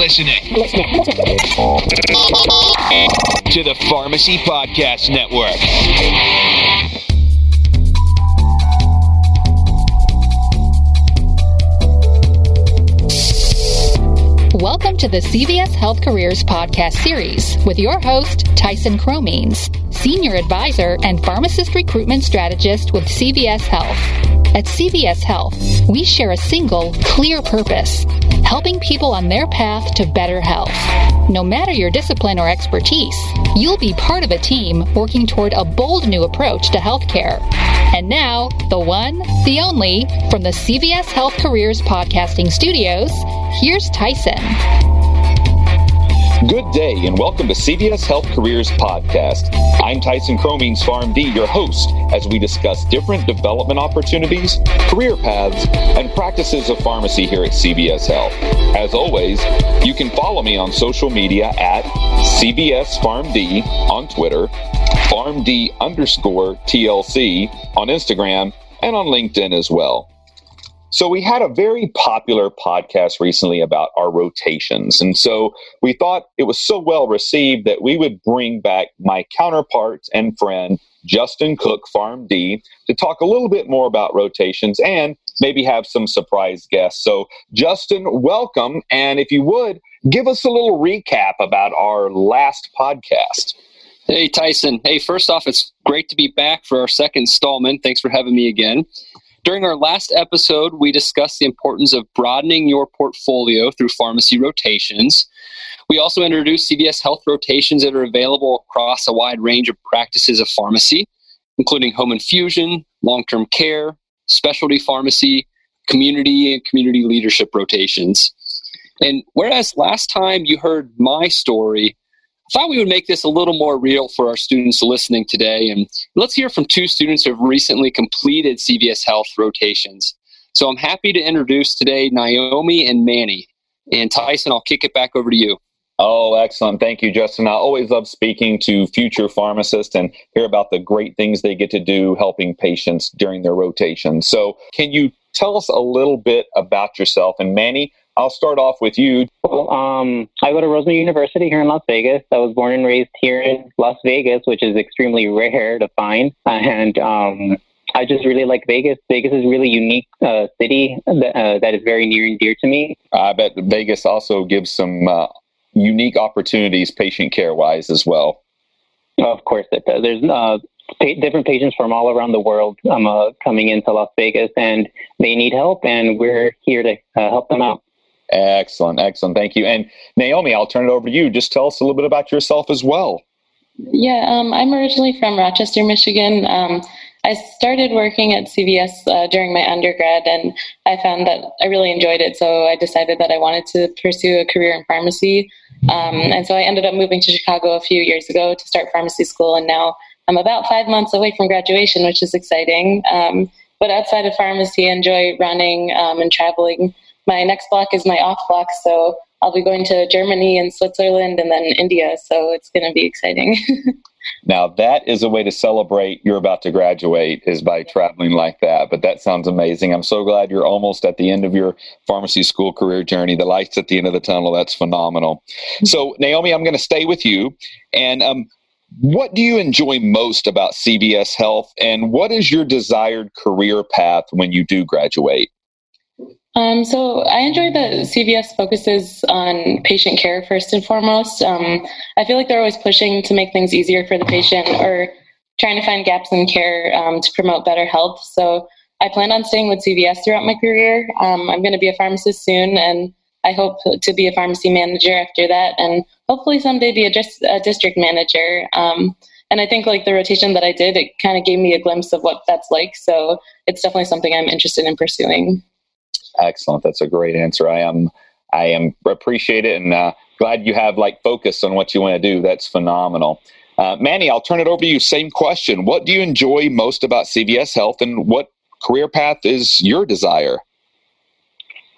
listening to the Pharmacy Podcast Network. Welcome to the CVS Health Careers podcast series with your host, Tyson Cromines, Senior Advisor and Pharmacist Recruitment Strategist with CVS Health. At CVS Health, we share a single, clear purpose helping people on their path to better health. No matter your discipline or expertise, you'll be part of a team working toward a bold new approach to healthcare. And now, the one, the only, from the CVS Health Careers Podcasting Studios, here's Tyson. Good day and welcome to CVS Health Careers Podcast. I'm Tyson Cromines, PharmD, your host, as we discuss different development opportunities, career paths, and practices of pharmacy here at CVS Health. As always, you can follow me on social media at CVS PharmD on Twitter, PharmD underscore TLC on Instagram, and on LinkedIn as well. So we had a very popular podcast recently about our rotations. And so we thought it was so well received that we would bring back my counterpart and friend, Justin Cook, PharmD, to talk a little bit more about rotations and maybe have some surprise guests. So Justin, welcome. And if you would, give us a little recap about our last podcast. Hey, Tyson. Hey, first off, it's great to be back for our second installment. Thanks for having me again. During our last episode, we discussed the importance of broadening your portfolio through pharmacy rotations. We also introduced CVS Health rotations that are available across a wide range of practices of pharmacy, including home infusion, long term care, specialty pharmacy, community and community leadership rotations. And whereas last time you heard my story, thought we would make this a little more real for our students listening today. And let's hear from two students who have recently completed CVS Health rotations. So I'm happy to introduce today Naomi and Manny. And Tyson, I'll kick it back over to you. Oh, excellent. Thank you, Justin. I always love speaking to future pharmacists and hear about the great things they get to do helping patients during their rotation. So, can you tell us a little bit about yourself? And Manny, I'll start off with you. Well, um, I go to Roseman University here in Las Vegas. I was born and raised here in Las Vegas, which is extremely rare to find. And um, I just really like Vegas. Vegas is a really unique uh, city that, uh, that is very near and dear to me. I bet Vegas also gives some uh, unique opportunities patient care wise as well. Of course, it does. There's uh, different patients from all around the world um, uh, coming into Las Vegas, and they need help, and we're here to uh, help them out. Excellent, excellent. Thank you. And Naomi, I'll turn it over to you. Just tell us a little bit about yourself as well. Yeah, um, I'm originally from Rochester, Michigan. Um, I started working at CVS uh, during my undergrad, and I found that I really enjoyed it. So I decided that I wanted to pursue a career in pharmacy. Um, and so I ended up moving to Chicago a few years ago to start pharmacy school, and now I'm about five months away from graduation, which is exciting. Um, but outside of pharmacy, I enjoy running um, and traveling my next block is my off block. So I'll be going to Germany and Switzerland and then India. So it's going to be exciting. now, that is a way to celebrate you're about to graduate is by traveling like that. But that sounds amazing. I'm so glad you're almost at the end of your pharmacy school career journey. The lights at the end of the tunnel. That's phenomenal. So, Naomi, I'm going to stay with you. And um, what do you enjoy most about CVS Health? And what is your desired career path when you do graduate? Um, so I enjoy that CVS focuses on patient care first and foremost. Um, I feel like they're always pushing to make things easier for the patient or trying to find gaps in care um, to promote better health. So I plan on staying with CVS throughout my career. Um, I'm going to be a pharmacist soon, and I hope to be a pharmacy manager after that, and hopefully someday be a, just, a district manager. Um, and I think like the rotation that I did, it kind of gave me a glimpse of what that's like. So it's definitely something I'm interested in pursuing. Excellent. That's a great answer. I am I am appreciate it and uh, glad you have like focus on what you want to do. That's phenomenal. Uh, Manny, I'll turn it over to you. Same question. What do you enjoy most about CVS Health, and what career path is your desire?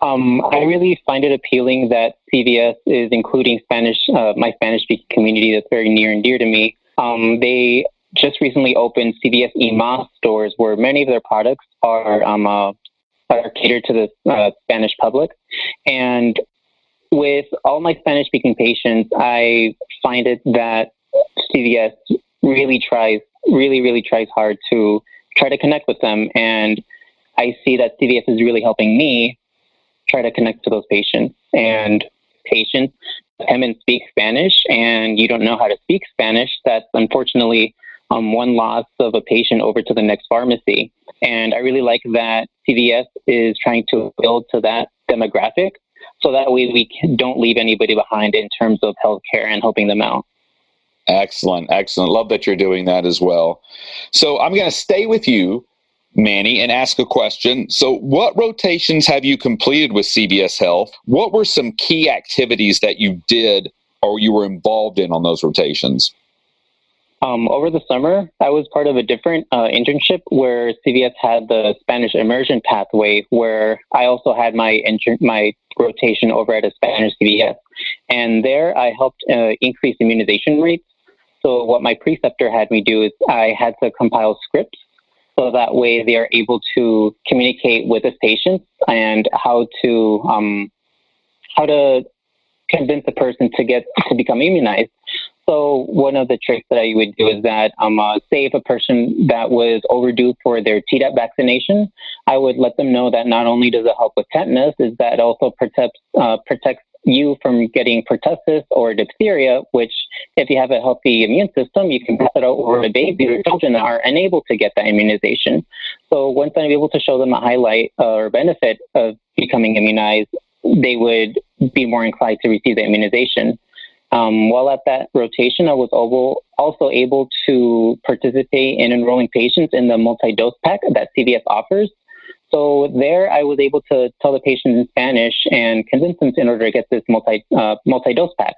Um, I really find it appealing that CVS is including Spanish, uh, my Spanish speaking community that's very near and dear to me. Um, they just recently opened CVS y más stores where many of their products are um, uh, are catered to the uh, Spanish public. And with all my Spanish speaking patients, I find it that CVS really tries, really, really tries hard to try to connect with them. And I see that CVS is really helping me try to connect to those patients. And patients come and speak Spanish, and you don't know how to speak Spanish. That's unfortunately um, one loss of a patient over to the next pharmacy. And I really like that CVS is trying to build to that demographic so that way we don't leave anybody behind in terms of healthcare and helping them out. Excellent, excellent. Love that you're doing that as well. So I'm going to stay with you, Manny, and ask a question. So, what rotations have you completed with CVS Health? What were some key activities that you did or you were involved in on those rotations? Um, over the summer, I was part of a different uh, internship where CVS had the Spanish immersion pathway, where I also had my inter- my rotation over at a Spanish CVS, and there I helped uh, increase immunization rates. So what my preceptor had me do is I had to compile scripts so that way they are able to communicate with the patients and how to um, how to convince a person to get to become immunized. So one of the tricks that I would do is that, um, uh, say if a person that was overdue for their Tdap vaccination, I would let them know that not only does it help with tetanus, is that it also protects uh, protects you from getting pertussis or diphtheria, which if you have a healthy immune system, you can pass it out over to babies or children that are unable to get that immunization. So once I'm able to show them a highlight or benefit of becoming immunized, they would be more inclined to receive the immunization. Um, while at that rotation, I was also able to participate in enrolling patients in the multi-dose pack that CVS offers. So there, I was able to tell the patient in Spanish and convince them in order to get this multi uh, multi-dose pack.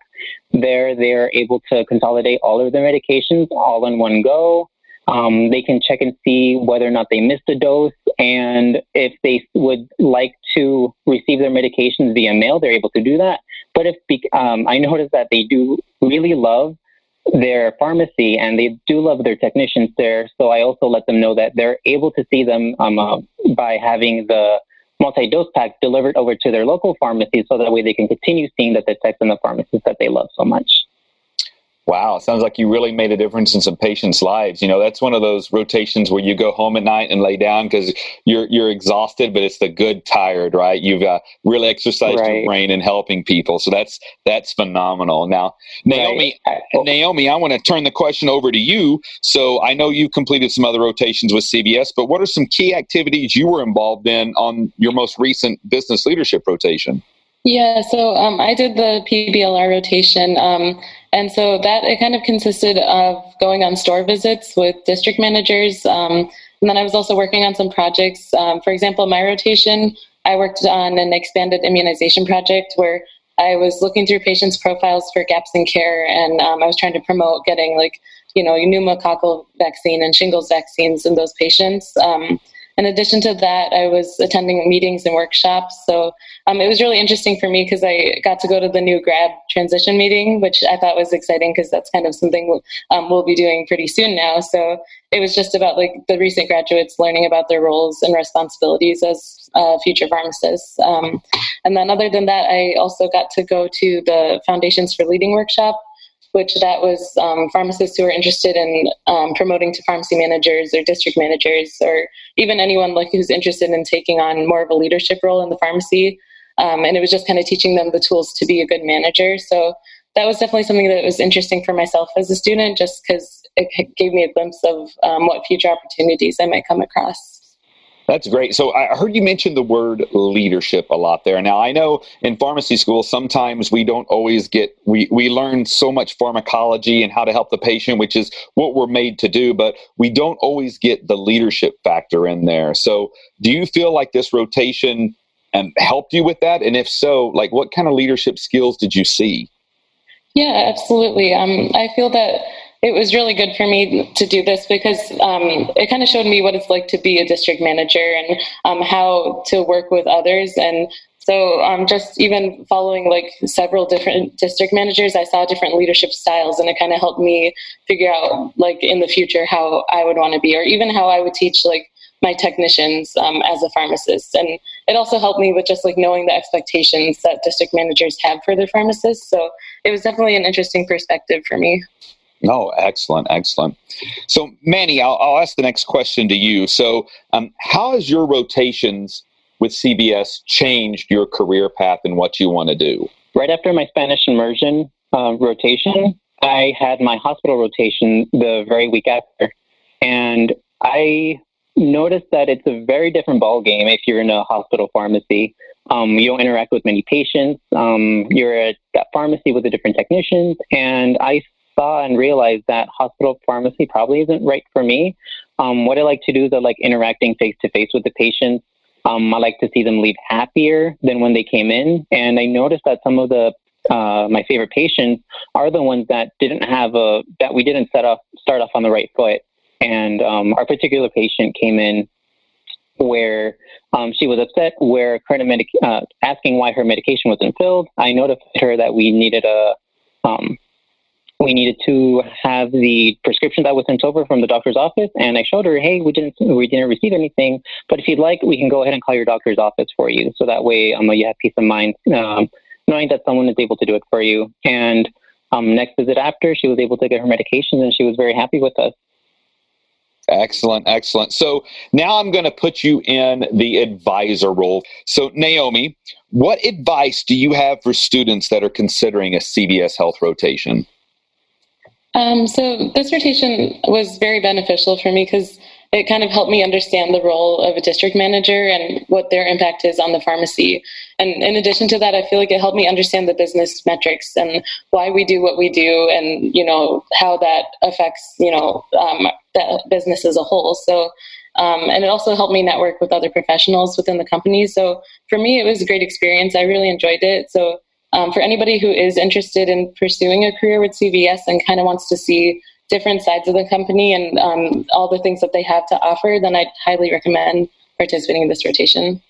There, they are able to consolidate all of their medications all in one go. Um, they can check and see whether or not they missed a dose, and if they would like to receive their medications via mail, they're able to do that. But if um, I noticed that they do really love their pharmacy and they do love their technicians there, so I also let them know that they're able to see them um, uh, by having the multi-dose pack delivered over to their local pharmacy, so that way they can continue seeing the techs in the pharmacists that they love so much. Wow, sounds like you really made a difference in some patients' lives. You know, that's one of those rotations where you go home at night and lay down because you're you're exhausted, but it's the good tired, right? You've uh, really exercised right. your brain in helping people, so that's that's phenomenal. Now, Naomi, right. Naomi, I want to turn the question over to you. So I know you've completed some other rotations with CVS, but what are some key activities you were involved in on your most recent business leadership rotation? Yeah, so um, I did the PBLR rotation. Um, and so that it kind of consisted of going on store visits with district managers. Um, and then I was also working on some projects. Um, for example, my rotation, I worked on an expanded immunization project where I was looking through patients' profiles for gaps in care, and um, I was trying to promote getting like you know pneumococcal vaccine and shingles vaccines in those patients. Um, in addition to that, I was attending meetings and workshops. So um, it was really interesting for me because I got to go to the new grad transition meeting, which I thought was exciting because that's kind of something um, we'll be doing pretty soon now. So it was just about like the recent graduates learning about their roles and responsibilities as uh, future pharmacists. Um, and then other than that, I also got to go to the Foundations for Leading workshop which that was um, pharmacists who were interested in um, promoting to pharmacy managers or district managers or even anyone like who's interested in taking on more of a leadership role in the pharmacy. Um, and it was just kind of teaching them the tools to be a good manager. So that was definitely something that was interesting for myself as a student, just because it gave me a glimpse of um, what future opportunities I might come across. That's great. So I heard you mention the word leadership a lot there. Now I know in pharmacy school sometimes we don't always get we we learn so much pharmacology and how to help the patient, which is what we're made to do, but we don't always get the leadership factor in there. So do you feel like this rotation um, helped you with that? And if so, like what kind of leadership skills did you see? Yeah, absolutely. Um, I feel that it was really good for me to do this because um, it kind of showed me what it's like to be a district manager and um, how to work with others. And so, um, just even following like several different district managers, I saw different leadership styles, and it kind of helped me figure out like in the future how I would want to be, or even how I would teach like my technicians um, as a pharmacist. And it also helped me with just like knowing the expectations that district managers have for their pharmacists. So it was definitely an interesting perspective for me. Oh, excellent, excellent. So, Manny, I'll, I'll ask the next question to you. So, um, how has your rotations with CVS changed your career path and what you want to do? Right after my Spanish immersion uh, rotation, I had my hospital rotation the very week after, and I noticed that it's a very different ball game if you're in a hospital pharmacy. Um, you don't interact with many patients. Um, you're at that pharmacy with the different technicians, and I saw and realized that hospital pharmacy probably isn't right for me. Um, what I like to do is I like interacting face to face with the patients. Um, I like to see them leave happier than when they came in, and I noticed that some of the uh, my favorite patients are the ones that didn't have a that we didn't set off start off on the right foot. And um, our particular patient came in where um, she was upset, where current medic- uh, asking why her medication wasn't filled. I notified her that we needed a um, we needed to have the prescription that was sent over from the doctor's office, and I showed her, hey, we didn't we didn't receive anything, but if you'd like, we can go ahead and call your doctor's office for you, so that way um, you have peace of mind um, knowing that someone is able to do it for you. And um, next visit after, she was able to get her medications, and she was very happy with us. Excellent, excellent. So now I'm going to put you in the advisor role. So, Naomi, what advice do you have for students that are considering a CVS health rotation? Um, so, this rotation was very beneficial for me because it kind of helped me understand the role of a district manager and what their impact is on the pharmacy. And in addition to that, I feel like it helped me understand the business metrics and why we do what we do and, you know, how that affects, you know, um, that business as a whole. So, um, and it also helped me network with other professionals within the company. So for me, it was a great experience. I really enjoyed it. So um, for anybody who is interested in pursuing a career with CVS and kind of wants to see different sides of the company and um, all the things that they have to offer, then I'd highly recommend participating in this rotation.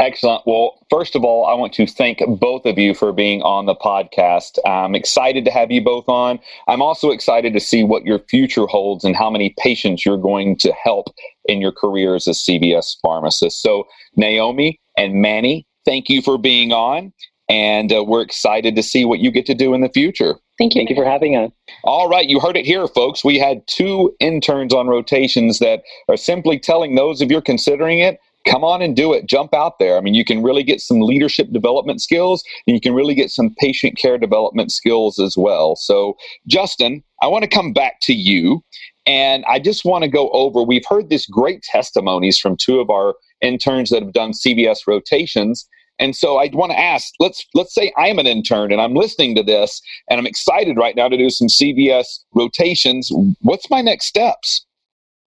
Excellent. Well, first of all, I want to thank both of you for being on the podcast. I'm excited to have you both on. I'm also excited to see what your future holds and how many patients you're going to help in your career as a CVS pharmacist. So, Naomi and Manny, thank you for being on, and uh, we're excited to see what you get to do in the future. Thank you. Thank you for having us. All right, you heard it here, folks. We had two interns on rotations that are simply telling those if you're considering it come on and do it. Jump out there. I mean, you can really get some leadership development skills and you can really get some patient care development skills as well. So, Justin, I want to come back to you and I just want to go over we've heard this great testimonies from two of our interns that have done CVS rotations. And so I want to ask, let's let's say I'm an intern and I'm listening to this and I'm excited right now to do some CVS rotations. What's my next steps?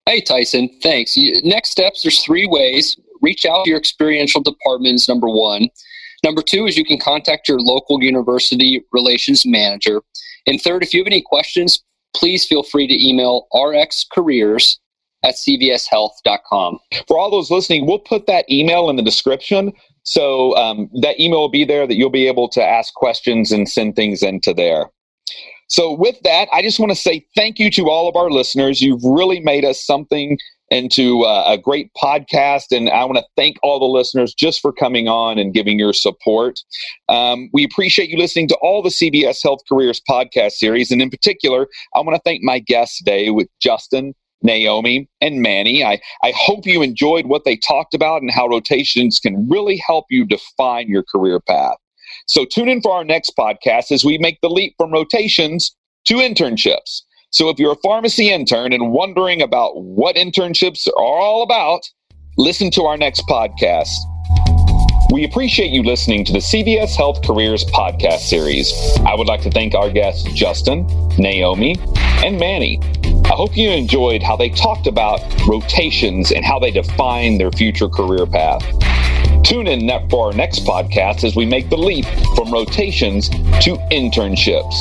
Hey, Tyson, thanks. Next steps there's three ways. Reach out to your experiential departments, number one. Number two is you can contact your local university relations manager. And third, if you have any questions, please feel free to email rxcareers at cvshealth.com. For all those listening, we'll put that email in the description. So um, that email will be there that you'll be able to ask questions and send things into there. So, with that, I just want to say thank you to all of our listeners. You've really made us something into uh, a great podcast, and I want to thank all the listeners just for coming on and giving your support. Um, we appreciate you listening to all the CVS Health Careers podcast series, and in particular, I want to thank my guest today with Justin. Naomi and Manny. I, I hope you enjoyed what they talked about and how rotations can really help you define your career path. So tune in for our next podcast as we make the leap from rotations to internships. So if you're a pharmacy intern and wondering about what internships are all about, listen to our next podcast. We appreciate you listening to the CVS Health Careers podcast series. I would like to thank our guests, Justin, Naomi, and Manny. I hope you enjoyed how they talked about rotations and how they define their future career path. Tune in for our next podcast as we make the leap from rotations to internships.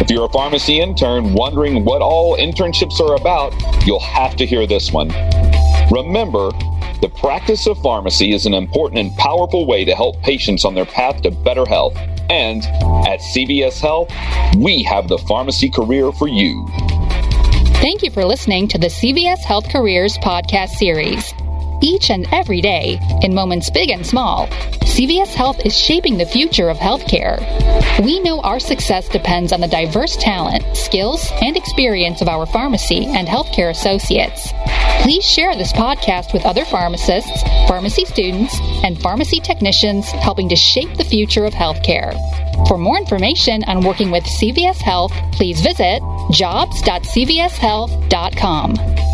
If you're a pharmacy intern wondering what all internships are about, you'll have to hear this one. Remember, the practice of pharmacy is an important and powerful way to help patients on their path to better health. And at CVS Health, we have the pharmacy career for you. Thank you for listening to the CVS Health Careers podcast series. each and every day, in moments big and small, CVS Health is shaping the future of healthcare. We know our success depends on the diverse talent, skills, and experience of our pharmacy and healthcare associates. Please share this podcast with other pharmacists, pharmacy students, and pharmacy technicians helping to shape the future of healthcare. For more information on working with CVS Health, please visit jobs.cvshealth.com.